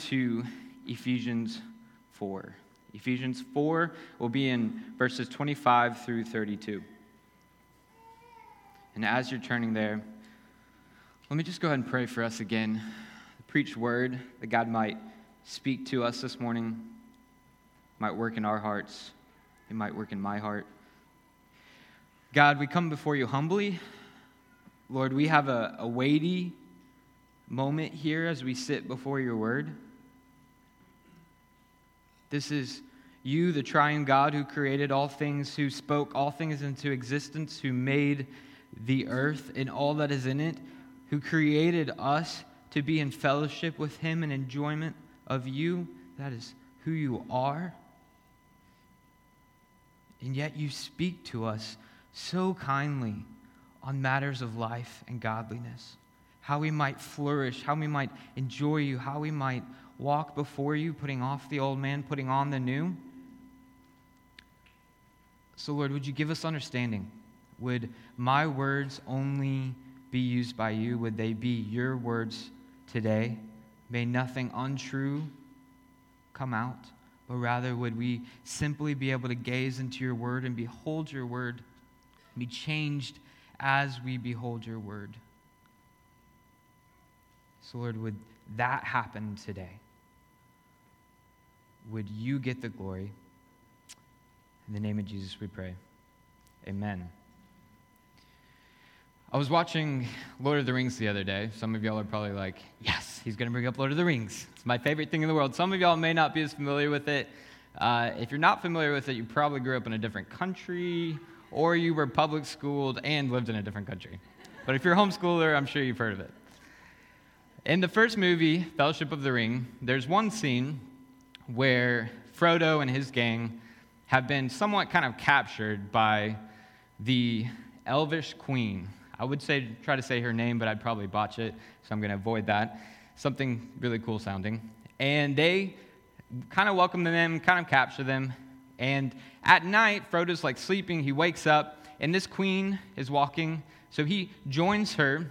to Ephesians 4. Ephesians 4 will be in verses 25 through 32. And as you're turning there, let me just go ahead and pray for us again. Preach word that God might speak to us this morning, might work in our hearts, it might work in my heart. God, we come before you humbly. Lord, we have a, a weighty moment here as we sit before your word. This is you, the triune God who created all things, who spoke all things into existence, who made the earth and all that is in it, who created us to be in fellowship with him and enjoyment of you. That is who you are. And yet you speak to us so kindly on matters of life and godliness how we might flourish, how we might enjoy you, how we might walk before you, putting off the old man, putting on the new. So, Lord, would you give us understanding? Would my words only be used by you? Would they be your words today? May nothing untrue come out, but rather would we simply be able to gaze into your word and behold your word, be changed as we behold your word. So, Lord, would that happen today? Would you get the glory? In the name of Jesus, we pray. Amen. I was watching Lord of the Rings the other day. Some of y'all are probably like, yes, he's going to bring up Lord of the Rings. It's my favorite thing in the world. Some of y'all may not be as familiar with it. Uh, if you're not familiar with it, you probably grew up in a different country or you were public schooled and lived in a different country. But if you're a homeschooler, I'm sure you've heard of it. In the first movie, Fellowship of the Ring, there's one scene where Frodo and his gang have been somewhat kind of captured by the elvish queen. I would say try to say her name, but I'd probably botch it, so I'm going to avoid that. Something really cool sounding. And they kind of welcome them kind of capture them. And at night, Frodo's like sleeping. He wakes up, and this queen is walking. So he joins her,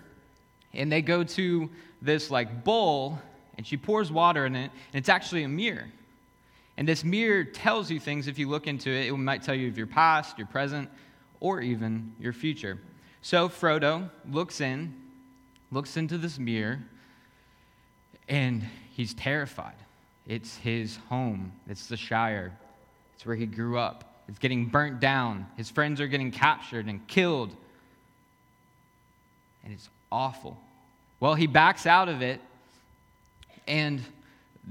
and they go to this like bowl and she pours water in it, and it's actually a mirror. And this mirror tells you things if you look into it. It might tell you of your past, your present, or even your future. So Frodo looks in, looks into this mirror, and he's terrified. It's his home, it's the Shire, it's where he grew up. It's getting burnt down. His friends are getting captured and killed. And it's awful. Well, he backs out of it, and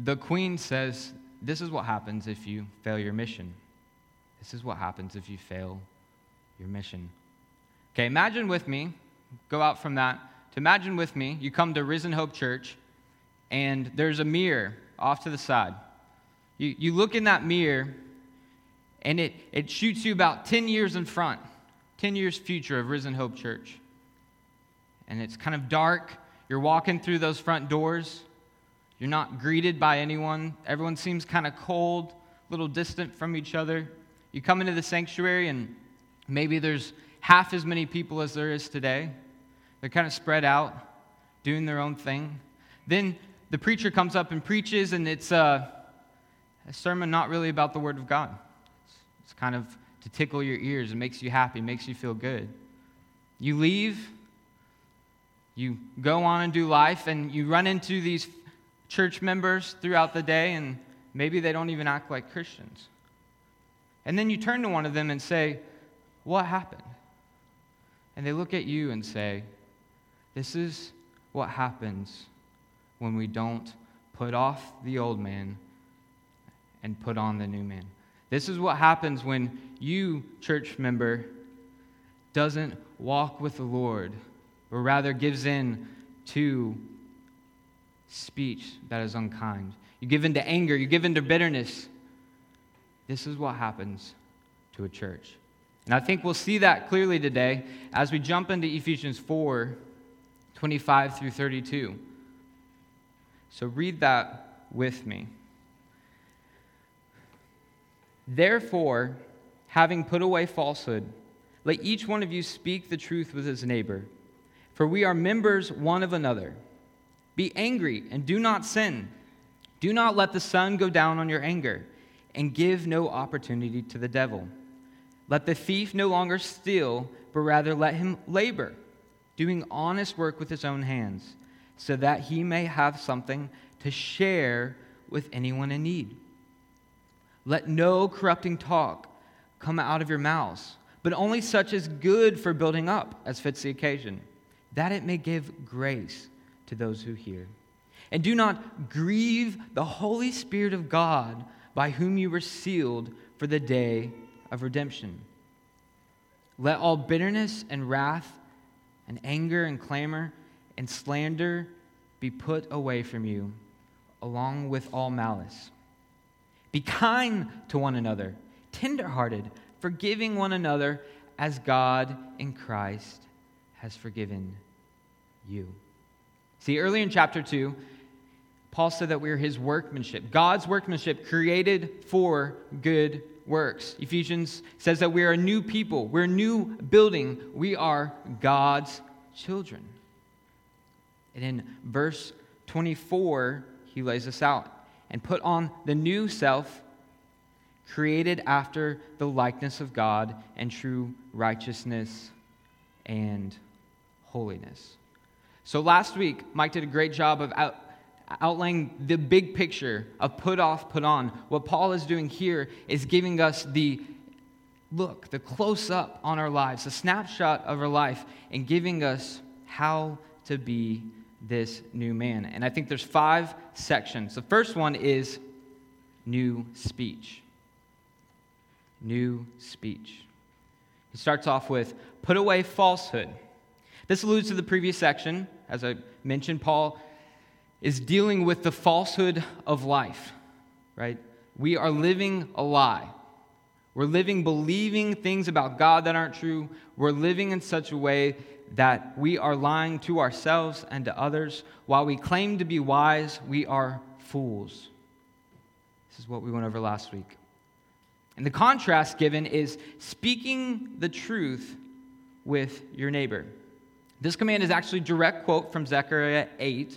the queen says, This is what happens if you fail your mission. This is what happens if you fail your mission. Okay, imagine with me, go out from that to imagine with me, you come to Risen Hope Church, and there's a mirror off to the side. You, you look in that mirror, and it, it shoots you about 10 years in front, 10 years future of Risen Hope Church. And it's kind of dark, you're walking through those front doors. You're not greeted by anyone. Everyone seems kind of cold, a little distant from each other. You come into the sanctuary, and maybe there's half as many people as there is today. They're kind of spread out, doing their own thing. Then the preacher comes up and preaches, and it's a, a sermon not really about the Word of God. It's, it's kind of to tickle your ears. It makes you happy, makes you feel good. You leave, you go on and do life, and you run into these church members throughout the day, and maybe they don't even act like Christians. And then you turn to one of them and say, What happened? And they look at you and say, This is what happens when we don't put off the old man and put on the new man. This is what happens when you, church member, doesn't walk with the Lord or rather gives in to speech that is unkind. You give in to anger, you give in to bitterness. This is what happens to a church. And I think we'll see that clearly today as we jump into Ephesians 4 25 through 32. So read that with me. Therefore, having put away falsehood, let each one of you speak the truth with his neighbor for we are members one of another. Be angry and do not sin. Do not let the sun go down on your anger, and give no opportunity to the devil. Let the thief no longer steal, but rather let him labor, doing honest work with his own hands, so that he may have something to share with anyone in need. Let no corrupting talk come out of your mouths, but only such as good for building up, as fits the occasion, that it may give grace to those who hear. And do not grieve the Holy Spirit of God, by whom you were sealed for the day of redemption. Let all bitterness and wrath and anger and clamor and slander be put away from you, along with all malice. Be kind to one another, tenderhearted, forgiving one another as God in Christ has forgiven you. See, early in chapter 2, Paul said that we're his workmanship, God's workmanship created for good works. Ephesians says that we are a new people, we're a new building, we are God's children. And in verse 24, he lays this out and put on the new self, created after the likeness of God and true righteousness and holiness. So last week, Mike did a great job of out, outlining the big picture of put off, put on. What Paul is doing here is giving us the look, the close up on our lives, a snapshot of our life, and giving us how to be this new man. And I think there's five sections. The first one is new speech. New speech. He starts off with put away falsehood. This alludes to the previous section. As I mentioned, Paul is dealing with the falsehood of life, right? We are living a lie. We're living believing things about God that aren't true. We're living in such a way that we are lying to ourselves and to others. While we claim to be wise, we are fools. This is what we went over last week. And the contrast given is speaking the truth with your neighbor. This command is actually a direct quote from Zechariah 8,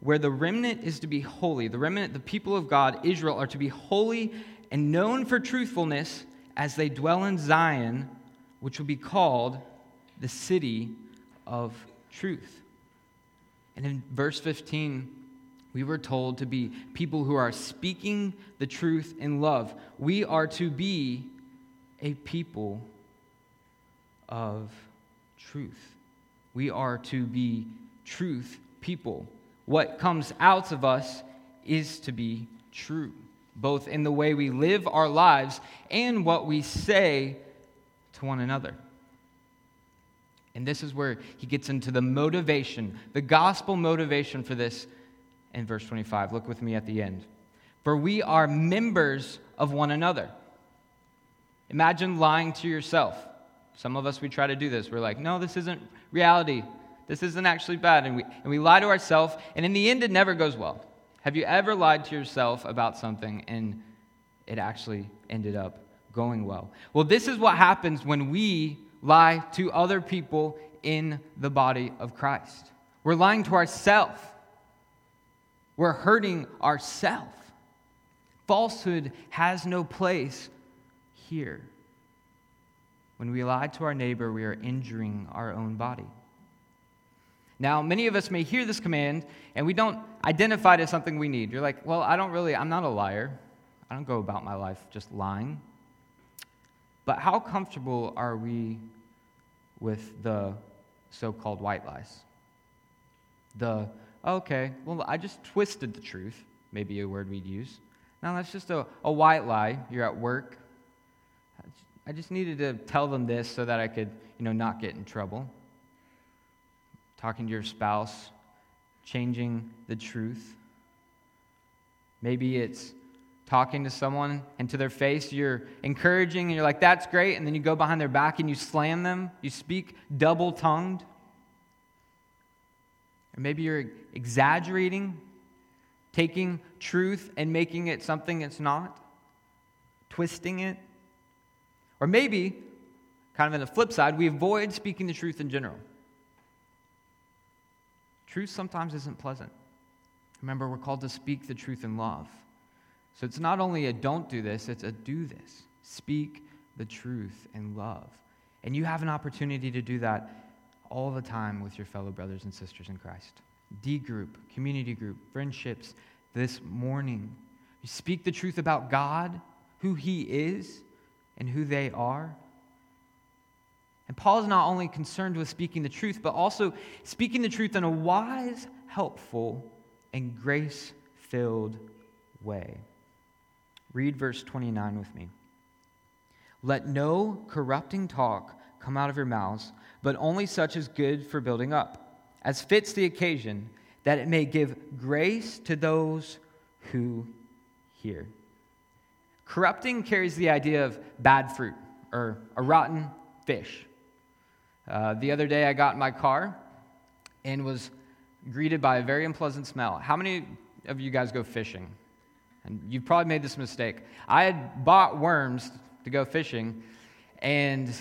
where the remnant is to be holy. The remnant, the people of God, Israel, are to be holy and known for truthfulness as they dwell in Zion, which will be called the city of truth. And in verse 15, we were told to be people who are speaking the truth in love. We are to be a people of truth. We are to be truth people what comes out of us is to be true, both in the way we live our lives and what we say to one another. And this is where he gets into the motivation, the gospel motivation for this in verse 25. Look with me at the end. For we are members of one another. Imagine lying to yourself. Some of us, we try to do this. We're like, no, this isn't reality. This isn't actually bad. And we, and we lie to ourselves, and in the end, it never goes well. Have you ever lied to yourself about something and it actually ended up going well? Well, this is what happens when we lie to other people in the body of Christ. We're lying to ourselves, we're hurting ourselves. Falsehood has no place here. When we lie to our neighbor, we are injuring our own body. Now, many of us may hear this command and we don't identify it as something we need. You're like, well, I don't really, I'm not a liar. I don't go about my life just lying. But how comfortable are we with the so called white lies? The, okay, well, I just twisted the truth, maybe a word we'd use. Now, that's just a, a white lie. You're at work. I just needed to tell them this so that I could, you know, not get in trouble talking to your spouse, changing the truth. Maybe it's talking to someone and to their face you're encouraging and you're like, that's great. And then you go behind their back and you slam them. You speak double tongued. Or maybe you're exaggerating, taking truth and making it something it's not, twisting it. Or maybe, kind of on the flip side, we avoid speaking the truth in general. Truth sometimes isn't pleasant. Remember, we're called to speak the truth in love. So it's not only a don't do this, it's a do this. Speak the truth in love. And you have an opportunity to do that all the time with your fellow brothers and sisters in Christ. D group, community group, friendships this morning. You speak the truth about God, who He is, and who they are. And Paul is not only concerned with speaking the truth, but also speaking the truth in a wise, helpful, and grace filled way. Read verse 29 with me. Let no corrupting talk come out of your mouths, but only such as good for building up, as fits the occasion, that it may give grace to those who hear. Corrupting carries the idea of bad fruit or a rotten fish. Uh, the other day, I got in my car and was greeted by a very unpleasant smell. How many of you guys go fishing? And you've probably made this mistake. I had bought worms to go fishing, and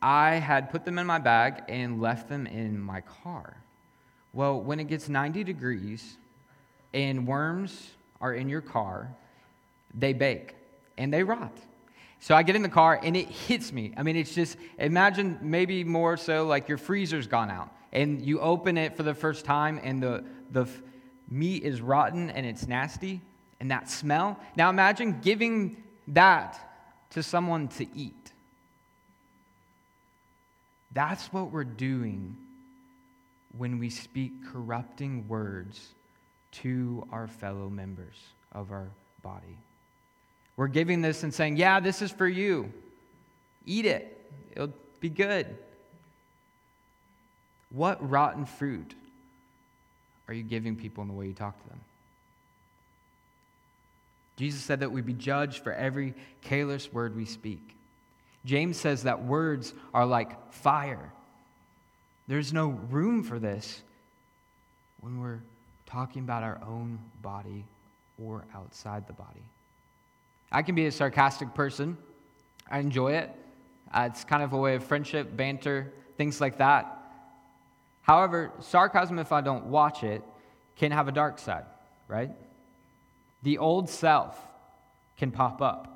I had put them in my bag and left them in my car. Well, when it gets 90 degrees and worms are in your car, they bake and they rot. So I get in the car and it hits me. I mean, it's just, imagine maybe more so like your freezer's gone out and you open it for the first time and the, the meat is rotten and it's nasty and that smell. Now imagine giving that to someone to eat. That's what we're doing when we speak corrupting words to our fellow members of our body. We're giving this and saying, Yeah, this is for you. Eat it, it'll be good. What rotten fruit are you giving people in the way you talk to them? Jesus said that we be judged for every careless word we speak. James says that words are like fire. There's no room for this when we're talking about our own body or outside the body. I can be a sarcastic person. I enjoy it. Uh, it's kind of a way of friendship, banter, things like that. However, sarcasm, if I don't watch it, can have a dark side, right? The old self can pop up.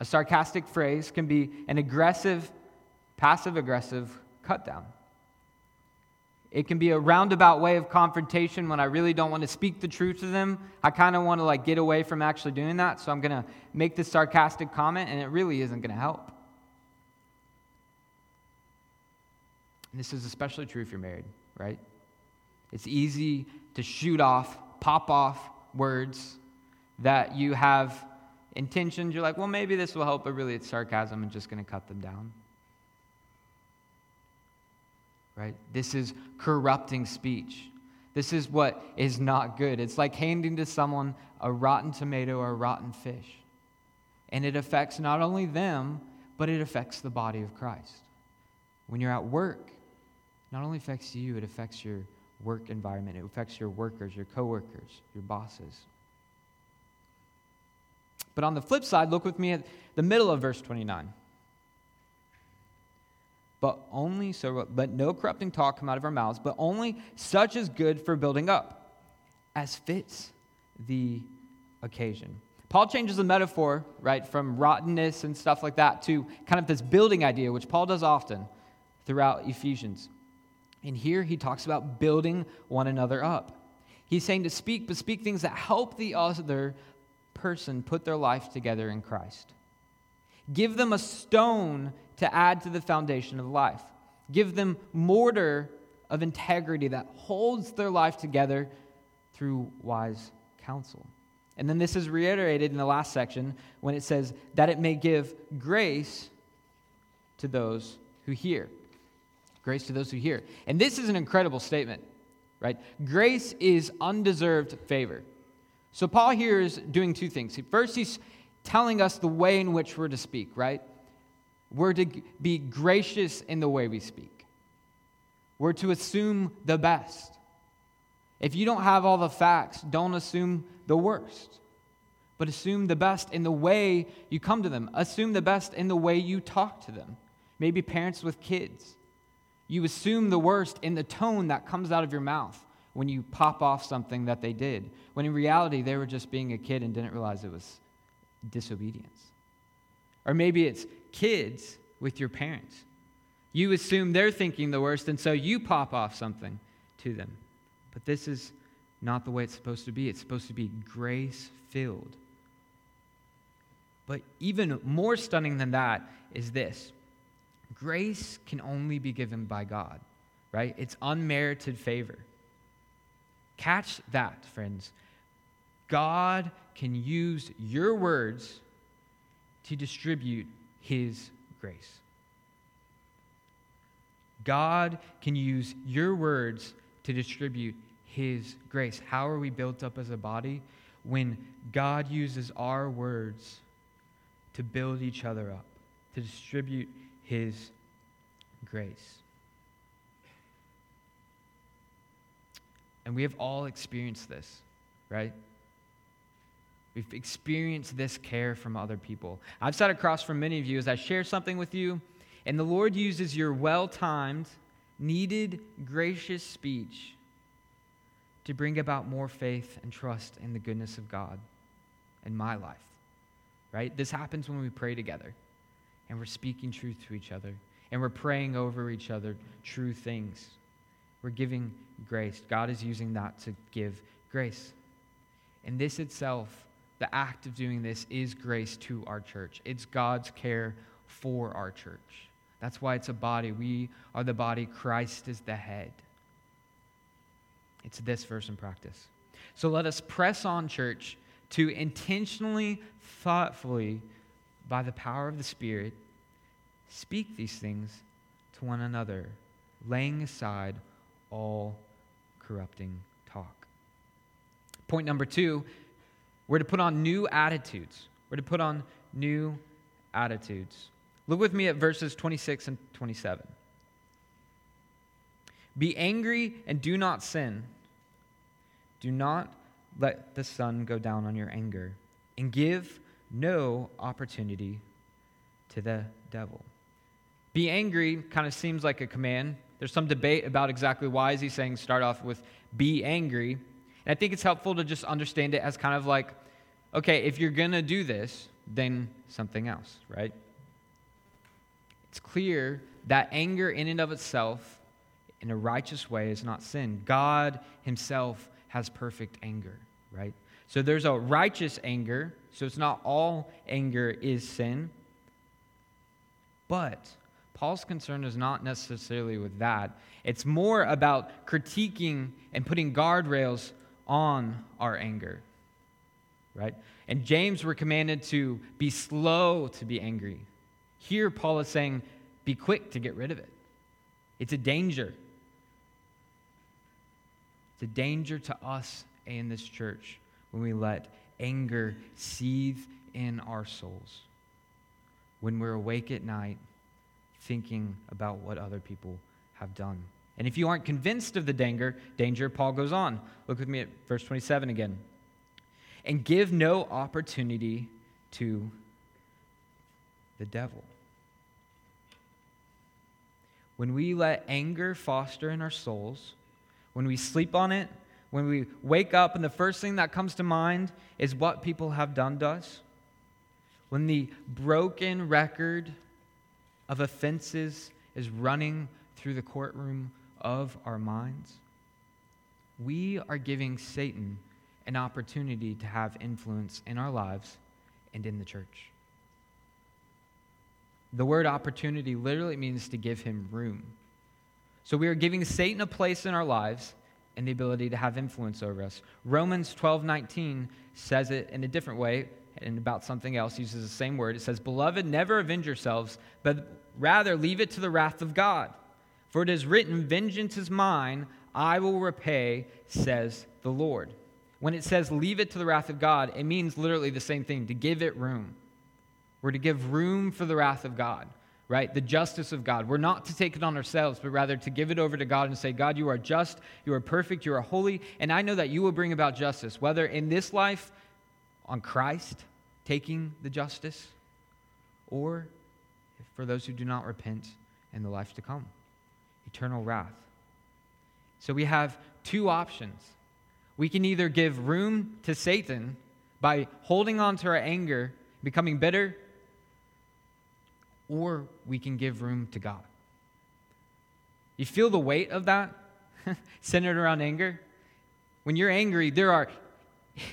A sarcastic phrase can be an aggressive, passive aggressive cut down. It can be a roundabout way of confrontation when I really don't want to speak the truth to them. I kind of want to like get away from actually doing that, so I'm going to make this sarcastic comment and it really isn't going to help. And this is especially true if you're married, right? It's easy to shoot off, pop off words that you have intentions. You're like, well, maybe this will help, but really it's sarcasm and just going to cut them down right? This is corrupting speech. This is what is not good. It's like handing to someone a rotten tomato or a rotten fish. And it affects not only them, but it affects the body of Christ. When you're at work, not only affects you, it affects your work environment. It affects your workers, your coworkers, your bosses. But on the flip side, look with me at the middle of verse 29 but only so but no corrupting talk come out of our mouths but only such as good for building up as fits the occasion. Paul changes the metaphor right from rottenness and stuff like that to kind of this building idea which paul does often throughout ephesians. And here he talks about building one another up. He's saying to speak but speak things that help the other person put their life together in christ. Give them a stone to add to the foundation of life. Give them mortar of integrity that holds their life together through wise counsel. And then this is reiterated in the last section when it says that it may give grace to those who hear. Grace to those who hear. And this is an incredible statement, right? Grace is undeserved favor. So Paul here is doing two things. First, he's telling us the way in which we're to speak, right? We're to be gracious in the way we speak. We're to assume the best. If you don't have all the facts, don't assume the worst, but assume the best in the way you come to them. Assume the best in the way you talk to them. Maybe parents with kids. You assume the worst in the tone that comes out of your mouth when you pop off something that they did, when in reality they were just being a kid and didn't realize it was disobedience. Or maybe it's kids with your parents. You assume they're thinking the worst, and so you pop off something to them. But this is not the way it's supposed to be. It's supposed to be grace filled. But even more stunning than that is this grace can only be given by God, right? It's unmerited favor. Catch that, friends. God can use your words to distribute his grace. God can use your words to distribute his grace. How are we built up as a body? When God uses our words to build each other up, to distribute his grace. And we have all experienced this, right? We've experienced this care from other people. I've sat across from many of you as I share something with you, and the Lord uses your well timed, needed, gracious speech to bring about more faith and trust in the goodness of God in my life. Right? This happens when we pray together and we're speaking truth to each other and we're praying over each other true things. We're giving grace. God is using that to give grace. And this itself, the act of doing this, is grace to our church. It's God's care for our church. That's why it's a body. We are the body, Christ is the head. It's this verse in practice. So let us press on, church, to intentionally, thoughtfully, by the power of the Spirit, speak these things to one another, laying aside all corrupting talk. Point number two we're to put on new attitudes. We're to put on new attitudes. Look with me at verses 26 and 27. Be angry and do not sin. Do not let the sun go down on your anger, and give no opportunity to the devil. Be angry kind of seems like a command. There's some debate about exactly why is he saying start off with be angry. And I think it's helpful to just understand it as kind of like, okay, if you're going to do this, then something else, right? It's clear that anger in and of itself in a righteous way is not sin. God himself has perfect anger, right? So there's a righteous anger, so it's not all anger is sin. But Paul's concern is not necessarily with that. It's more about critiquing and putting guardrails on our anger, right? And James, we're commanded to be slow to be angry. Here, Paul is saying, be quick to get rid of it. It's a danger. It's a danger to us and this church when we let anger seethe in our souls. When we're awake at night thinking about what other people have done. And if you aren't convinced of the danger, danger, Paul goes on. Look with me at verse 27 again. And give no opportunity to the devil. When we let anger foster in our souls, when we sleep on it, when we wake up and the first thing that comes to mind is what people have done to us, when the broken record of offenses is running through the courtroom of our minds, we are giving Satan an opportunity to have influence in our lives and in the church. The word opportunity literally means to give him room. So we are giving Satan a place in our lives and the ability to have influence over us. Romans 12 19 says it in a different way and about something else, uses the same word. It says, Beloved, never avenge yourselves, but rather leave it to the wrath of God. For it is written, Vengeance is mine, I will repay, says the Lord. When it says leave it to the wrath of God, it means literally the same thing to give it room. We're to give room for the wrath of God right? The justice of God. We're not to take it on ourselves, but rather to give it over to God and say, God, you are just, you are perfect, you are holy, and I know that you will bring about justice, whether in this life on Christ taking the justice, or for those who do not repent in the life to come, eternal wrath. So we have two options. We can either give room to Satan by holding on to our anger, becoming bitter, or we can give room to God. You feel the weight of that centered around anger? When you're angry, there are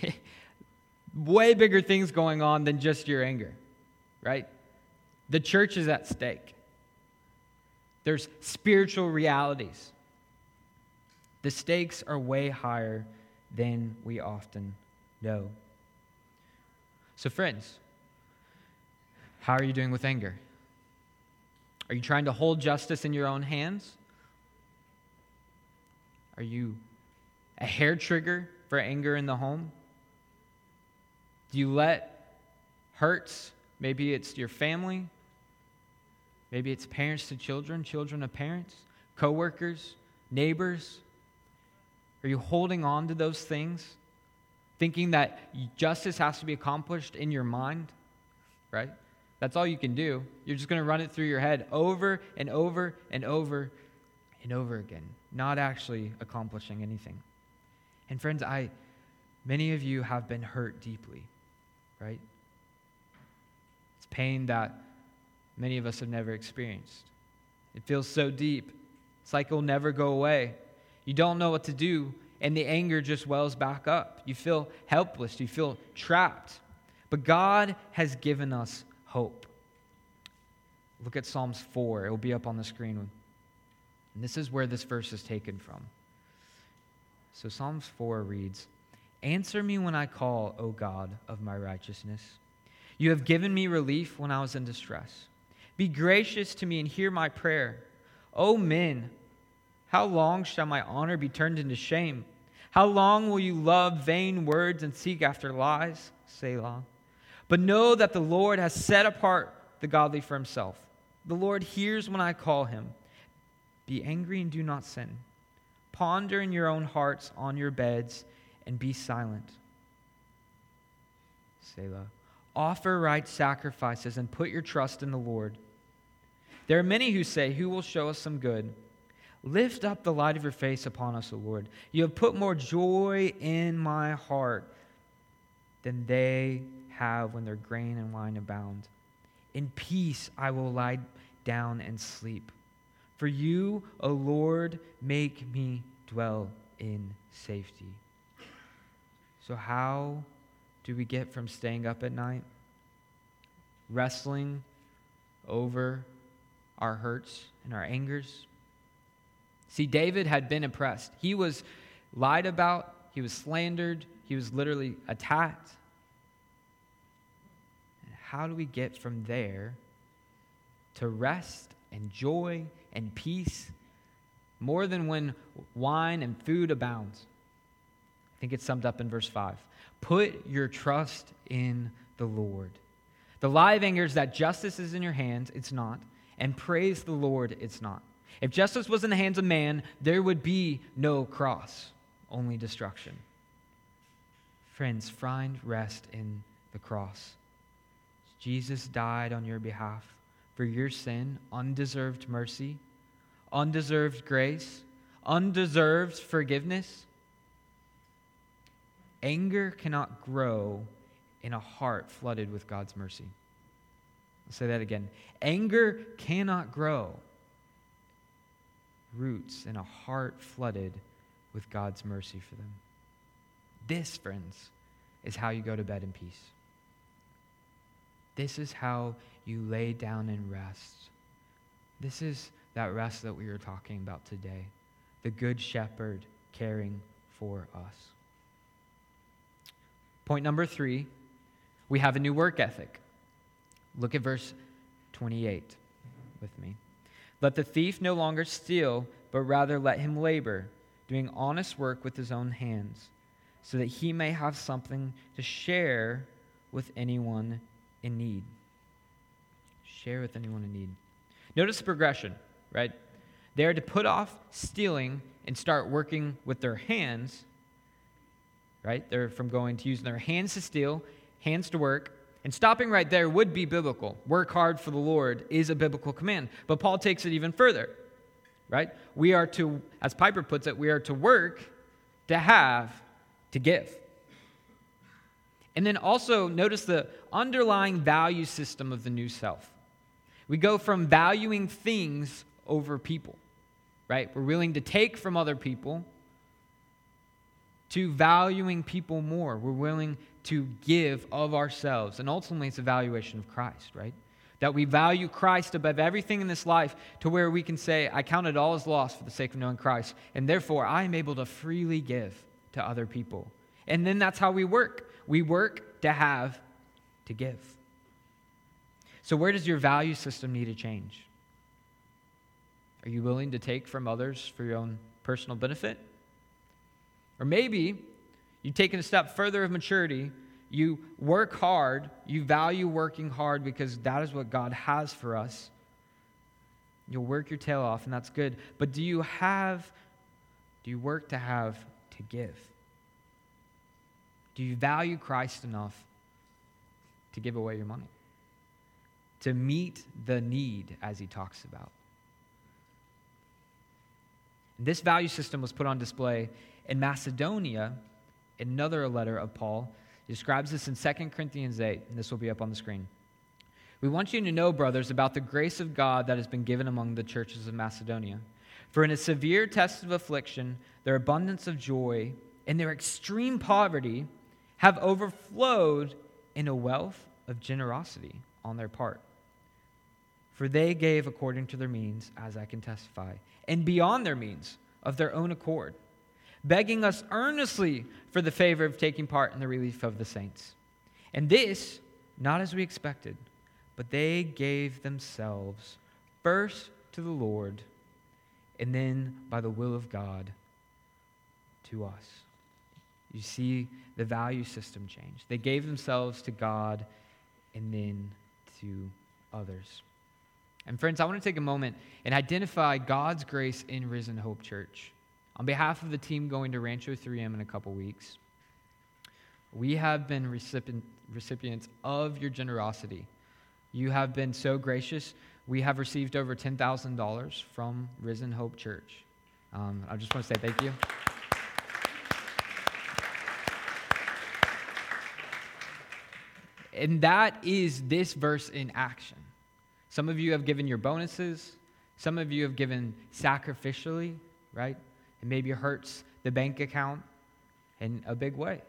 way bigger things going on than just your anger, right? The church is at stake. There's spiritual realities. The stakes are way higher than we often know. So, friends, how are you doing with anger? Are you trying to hold justice in your own hands? Are you a hair trigger for anger in the home? Do you let hurts, maybe it's your family, maybe it's parents to children, children of parents, coworkers, neighbors, are you holding on to those things, thinking that justice has to be accomplished in your mind? Right? That's all you can do. You're just going to run it through your head over and over and over and over again, not actually accomplishing anything. And friends, I many of you have been hurt deeply, right? It's pain that many of us have never experienced. It feels so deep. It's like it'll never go away. You don't know what to do, and the anger just wells back up. You feel helpless, you feel trapped. But God has given us hope. Look at Psalms 4, it will be up on the screen. And this is where this verse is taken from. So Psalms 4 reads Answer me when I call, O God of my righteousness. You have given me relief when I was in distress. Be gracious to me and hear my prayer. O men, how long shall my honor be turned into shame? How long will you love vain words and seek after lies? Selah. But know that the Lord has set apart the godly for himself. The Lord hears when I call him. Be angry and do not sin. Ponder in your own hearts on your beds and be silent. Selah. Offer right sacrifices and put your trust in the Lord. There are many who say, Who will show us some good? Lift up the light of your face upon us, O Lord. You have put more joy in my heart than they have when their grain and wine abound. In peace I will lie down and sleep. For you, O Lord, make me dwell in safety. So, how do we get from staying up at night, wrestling over our hurts and our angers? See, David had been oppressed. He was lied about, he was slandered, he was literally attacked. And how do we get from there to rest and joy and peace more than when wine and food abounds? I think it's summed up in verse 5. Put your trust in the Lord. The lie of anger is that justice is in your hands, it's not, and praise the Lord, it's not. If justice was in the hands of man, there would be no cross, only destruction. Friends, find rest in the cross. Jesus died on your behalf for your sin, undeserved mercy, undeserved grace, undeserved forgiveness. Anger cannot grow in a heart flooded with God's mercy. I'll say that again. Anger cannot grow roots and a heart flooded with God's mercy for them. This, friends, is how you go to bed in peace. This is how you lay down and rest. This is that rest that we were talking about today. The Good Shepherd caring for us. Point number three we have a new work ethic. Look at verse 28 with me. Let the thief no longer steal, but rather let him labor, doing honest work with his own hands, so that he may have something to share with anyone in need. Share with anyone in need. Notice the progression, right? They are to put off stealing and start working with their hands, right? They're from going to using their hands to steal, hands to work, and stopping right there would be biblical. Work hard for the Lord is a biblical command. But Paul takes it even further, right? We are to, as Piper puts it, we are to work to have to give. And then also notice the underlying value system of the new self. We go from valuing things over people, right? We're willing to take from other people to valuing people more. We're willing to give of ourselves. And ultimately, it's a valuation of Christ, right? That we value Christ above everything in this life to where we can say, I count it all as loss for the sake of knowing Christ. And therefore, I am able to freely give to other people. And then that's how we work. We work to have to give. So, where does your value system need to change? Are you willing to take from others for your own personal benefit? Or maybe you've taken a step further of maturity. You work hard. You value working hard because that is what God has for us. You'll work your tail off, and that's good. But do you have, do you work to have to give? Do you value Christ enough to give away your money? To meet the need, as he talks about. This value system was put on display in Macedonia, another letter of Paul. He describes this in 2 Corinthians 8, and this will be up on the screen. We want you to know, brothers, about the grace of God that has been given among the churches of Macedonia. For in a severe test of affliction, their abundance of joy and their extreme poverty have overflowed in a wealth of generosity on their part. For they gave according to their means, as I can testify, and beyond their means, of their own accord, begging us earnestly for the favor of taking part in the relief of the saints. And this, not as we expected, but they gave themselves first to the Lord, and then by the will of God to us. You see the value system change. They gave themselves to God and then to others. And friends, I want to take a moment and identify God's grace in Risen Hope Church. On behalf of the team going to Rancho 3M in a couple weeks, we have been recipient, recipients of your generosity. You have been so gracious. We have received over $10,000 from Risen Hope Church. Um, I just want to say thank you. And that is this verse in action. Some of you have given your bonuses, some of you have given sacrificially, right? And maybe hurts the bank account in a big way.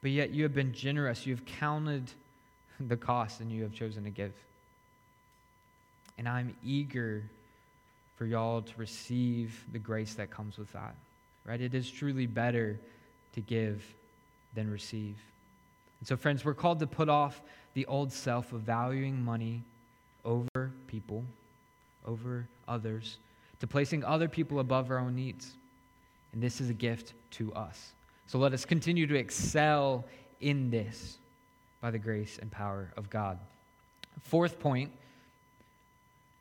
But yet you have been generous. You have counted the cost and you have chosen to give. And I'm eager for y'all to receive the grace that comes with that, right? It is truly better to give than receive. And so, friends, we're called to put off the old self of valuing money over people, over others, to placing other people above our own needs. And this is a gift to us. So let us continue to excel in this by the grace and power of God. Fourth point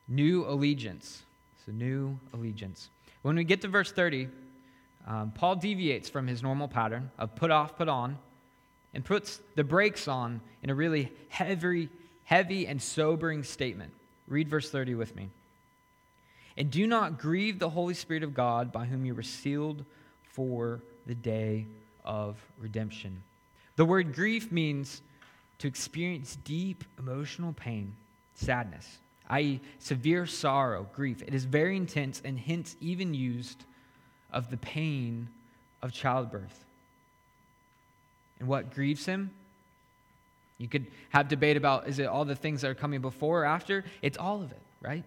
new allegiance. So, new allegiance. When we get to verse 30, um, Paul deviates from his normal pattern of put off, put on, and puts the brakes on in a really heavy, heavy and sobering statement. Read verse 30 with me. And do not grieve the Holy Spirit of God by whom you were sealed for the day of redemption. The word grief means to experience deep emotional pain, sadness, i.e., severe sorrow, grief. It is very intense and hence even used of the pain of childbirth. And what grieves him? You could have debate about is it all the things that are coming before or after? It's all of it, right?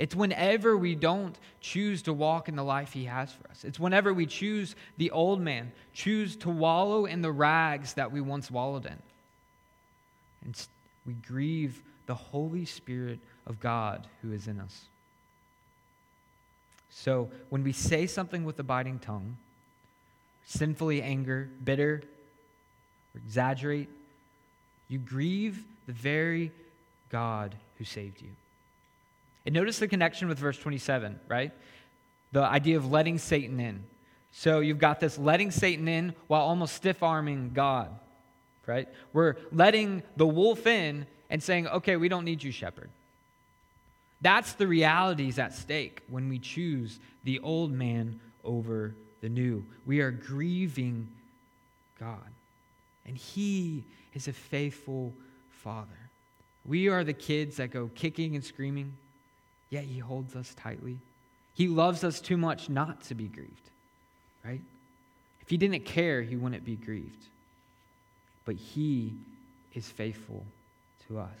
It's whenever we don't choose to walk in the life He has for us. It's whenever we choose the old man, choose to wallow in the rags that we once wallowed in. And we grieve the Holy Spirit of God who is in us. So when we say something with a biting tongue, sinfully anger, bitter, or exaggerate. You grieve the very God who saved you. And notice the connection with verse 27, right? The idea of letting Satan in. So you've got this letting Satan in while almost stiff arming God, right? We're letting the wolf in and saying, okay, we don't need you, shepherd. That's the realities at stake when we choose the old man over the new. We are grieving God. And He is a faithful Father. We are the kids that go kicking and screaming, yet He holds us tightly. He loves us too much not to be grieved, right? If He didn't care, He wouldn't be grieved. But He is faithful to us.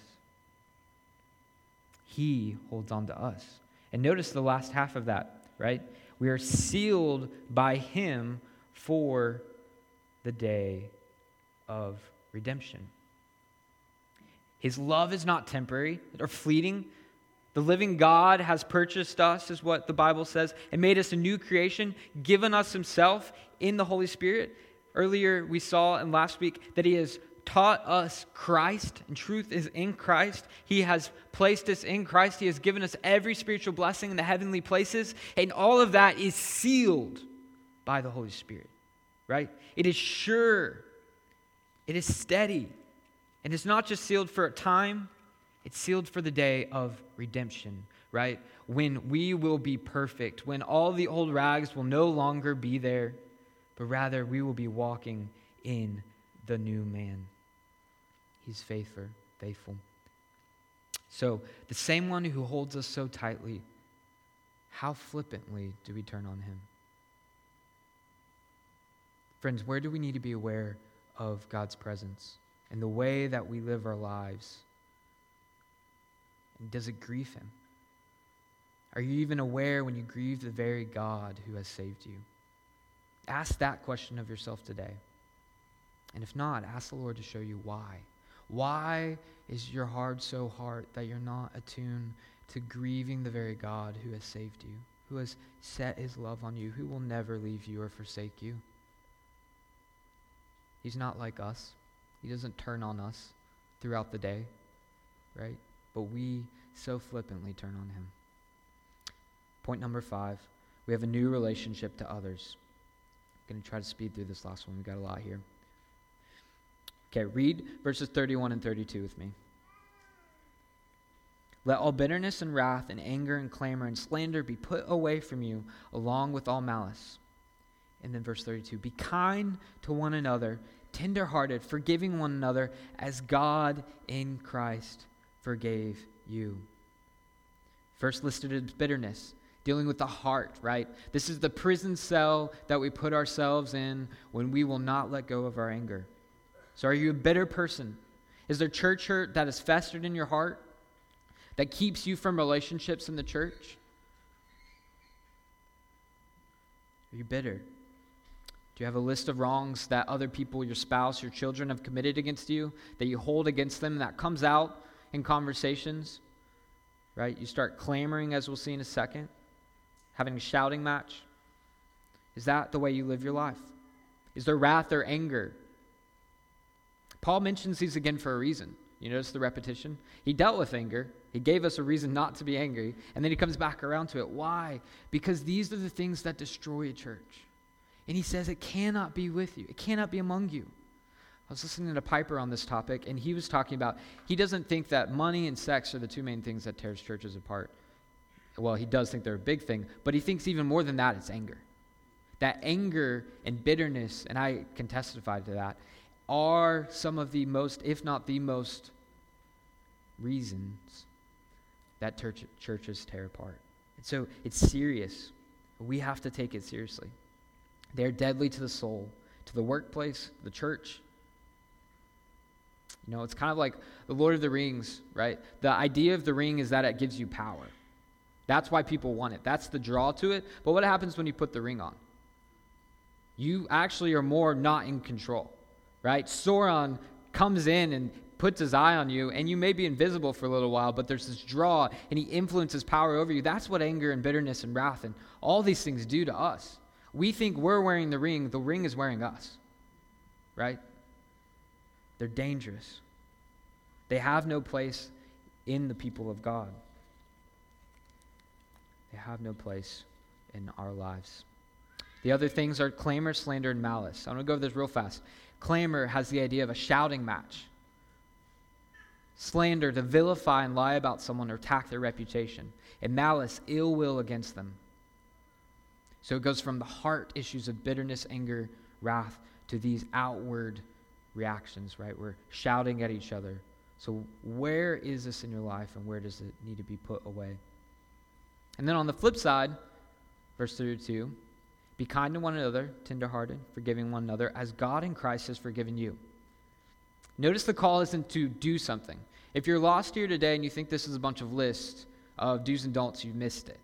He holds on to us. And notice the last half of that, right? We are sealed by Him for the day of redemption. His love is not temporary or fleeting. The living God has purchased us, is what the Bible says, and made us a new creation, given us Himself in the Holy Spirit. Earlier, we saw in last week that He has taught us Christ, and truth is in Christ. He has placed us in Christ. He has given us every spiritual blessing in the heavenly places, and all of that is sealed by the Holy Spirit, right? It is sure, it is steady, and it's not just sealed for a time, it's sealed for the day of redemption, right? When we will be perfect, when all the old rags will no longer be there, but rather we will be walking in the new man. He's faithful, faithful. So, the same one who holds us so tightly, how flippantly do we turn on him? Friends, where do we need to be aware of God's presence and the way that we live our lives? Does it grieve him? Are you even aware when you grieve the very God who has saved you? Ask that question of yourself today. And if not, ask the Lord to show you why. Why is your heart so hard that you're not attuned to grieving the very God who has saved you, who has set his love on you, who will never leave you or forsake you? He's not like us. He doesn't turn on us throughout the day, right? But we so flippantly turn on him. Point number five we have a new relationship to others. I'm going to try to speed through this last one. We've got a lot here. Okay, read verses 31 and 32 with me. Let all bitterness and wrath and anger and clamor and slander be put away from you, along with all malice. And then verse 32 Be kind to one another, tenderhearted, forgiving one another, as God in Christ forgave you. First listed as bitterness, dealing with the heart, right? This is the prison cell that we put ourselves in when we will not let go of our anger. So, are you a bitter person? Is there church hurt that is festered in your heart that keeps you from relationships in the church? Are you bitter? Do you have a list of wrongs that other people, your spouse, your children have committed against you that you hold against them that comes out in conversations? Right? You start clamoring, as we'll see in a second, having a shouting match. Is that the way you live your life? Is there wrath or anger Paul mentions these again for a reason. You notice the repetition? He dealt with anger. He gave us a reason not to be angry. And then he comes back around to it. Why? Because these are the things that destroy a church. And he says it cannot be with you, it cannot be among you. I was listening to Piper on this topic, and he was talking about he doesn't think that money and sex are the two main things that tears churches apart. Well, he does think they're a big thing, but he thinks even more than that, it's anger. That anger and bitterness, and I can testify to that, are some of the most, if not the most, reasons that church, churches tear apart. And so it's serious. We have to take it seriously. They're deadly to the soul, to the workplace, the church. You know, it's kind of like the Lord of the Rings, right? The idea of the ring is that it gives you power. That's why people want it. That's the draw to it. But what happens when you put the ring on? You actually are more not in control right? Sauron comes in and puts his eye on you, and you may be invisible for a little while, but there's this draw, and he influences power over you. That's what anger and bitterness and wrath and all these things do to us. We think we're wearing the ring, the ring is wearing us, right? They're dangerous. They have no place in the people of God, they have no place in our lives. The other things are clamor, slander, and malice. I'm going to go over this real fast. Clamor has the idea of a shouting match. Slander, to vilify and lie about someone or attack their reputation. And malice, ill will against them. So it goes from the heart issues of bitterness, anger, wrath to these outward reactions, right? We're shouting at each other. So, where is this in your life and where does it need to be put away? And then on the flip side, verse 32 be kind to one another, tenderhearted, forgiving one another, as God in Christ has forgiven you. Notice the call isn't to do something. If you're lost here today and you think this is a bunch of lists of do's and don'ts, you've missed it,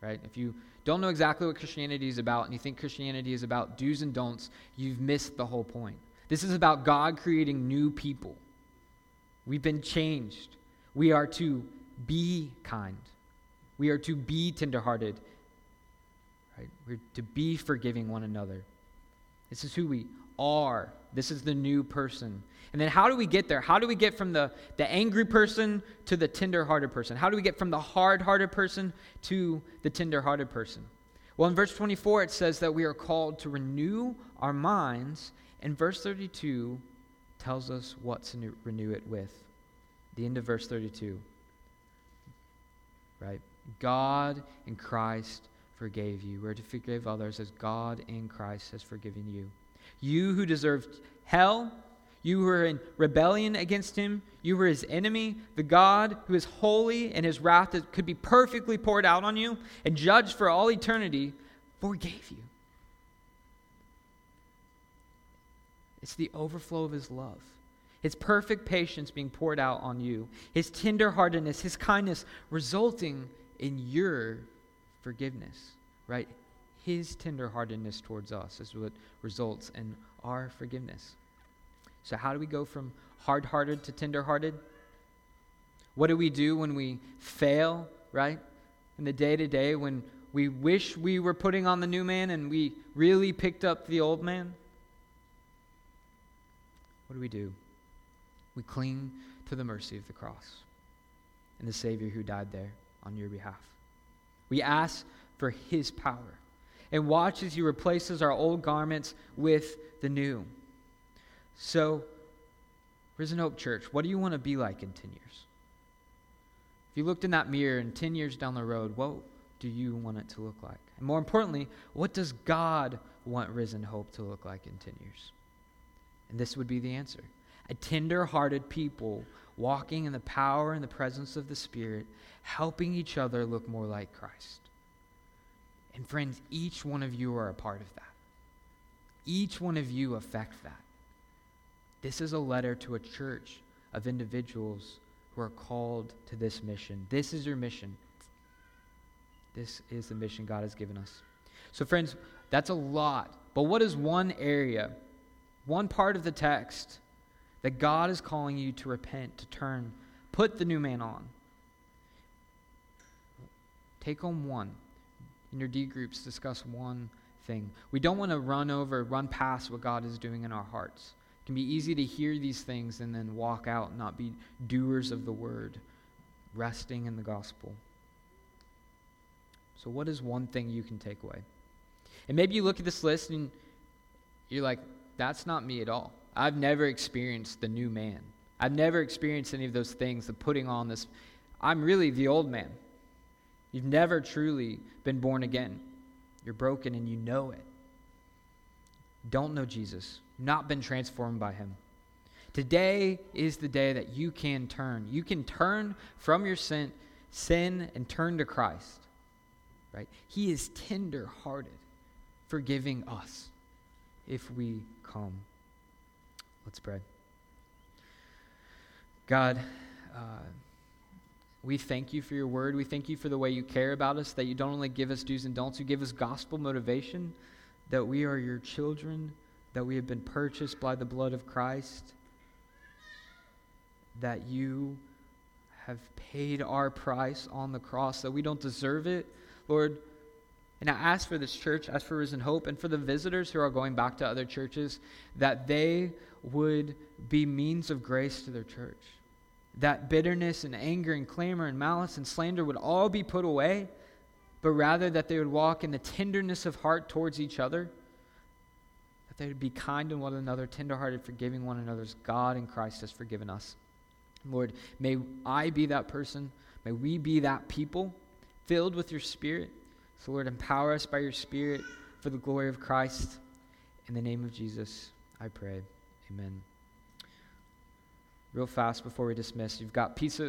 right? If you don't know exactly what Christianity is about and you think Christianity is about do's and don'ts, you've missed the whole point. This is about God creating new people. We've been changed. We are to be kind. We are to be tenderhearted. Right? We're to be forgiving one another. This is who we are. This is the new person. And then how do we get there? How do we get from the, the angry person to the tender-hearted person? How do we get from the hard-hearted person to the tender-hearted person? Well, in verse 24, it says that we are called to renew our minds and verse 32 tells us what to renew it with. The end of verse 32. Right? God in Christ forgave you. We're to forgive others as God in Christ has forgiven you. You who deserved hell, you who were in rebellion against him, you were his enemy, the God who is holy and his wrath that could be perfectly poured out on you and judged for all eternity, forgave you. It's the overflow of his love. His perfect patience being poured out on you. His tenderheartedness, his kindness resulting in your forgiveness, right? His tenderheartedness towards us is what results in our forgiveness. So, how do we go from hard hearted to tender hearted? What do we do when we fail, right? In the day to day, when we wish we were putting on the new man and we really picked up the old man? What do we do? We cling to the mercy of the cross and the Savior who died there on your behalf. We ask for His power and watch as He replaces our old garments with the new. So, Risen Hope Church, what do you want to be like in 10 years? If you looked in that mirror and 10 years down the road, what do you want it to look like? And more importantly, what does God want Risen Hope to look like in 10 years? And this would be the answer a tender hearted people walking in the power and the presence of the Spirit, helping each other look more like Christ. And friends, each one of you are a part of that. Each one of you affect that. This is a letter to a church of individuals who are called to this mission. This is your mission. This is the mission God has given us. So, friends, that's a lot. But what is one area one part of the text that God is calling you to repent, to turn, put the new man on. Take home one. In your D groups, discuss one thing. We don't want to run over, run past what God is doing in our hearts. It can be easy to hear these things and then walk out not be doers of the word, resting in the gospel. So, what is one thing you can take away? And maybe you look at this list and you're like, that's not me at all. I've never experienced the new man. I've never experienced any of those things, the putting on this. I'm really the old man. You've never truly been born again. You're broken and you know it. Don't know Jesus, not been transformed by him. Today is the day that you can turn. You can turn from your sin, sin and turn to Christ. Right? He is tender-hearted, forgiving us if we come. Let's pray. God, uh, we thank you for your word. We thank you for the way you care about us, that you don't only give us do's and don'ts, you give us gospel motivation, that we are your children, that we have been purchased by the blood of Christ, that you have paid our price on the cross, that we don't deserve it. Lord, and I ask for this church, ask for Risen Hope, and for the visitors who are going back to other churches, that they would be means of grace to their church. That bitterness and anger and clamor and malice and slander would all be put away, but rather that they would walk in the tenderness of heart towards each other, that they would be kind to one another, tenderhearted, forgiving one another as God in Christ has forgiven us. Lord, may I be that person. May we be that people filled with your Spirit So, Lord, empower us by your Spirit for the glory of Christ. In the name of Jesus, I pray. Amen. Real fast before we dismiss, you've got pizza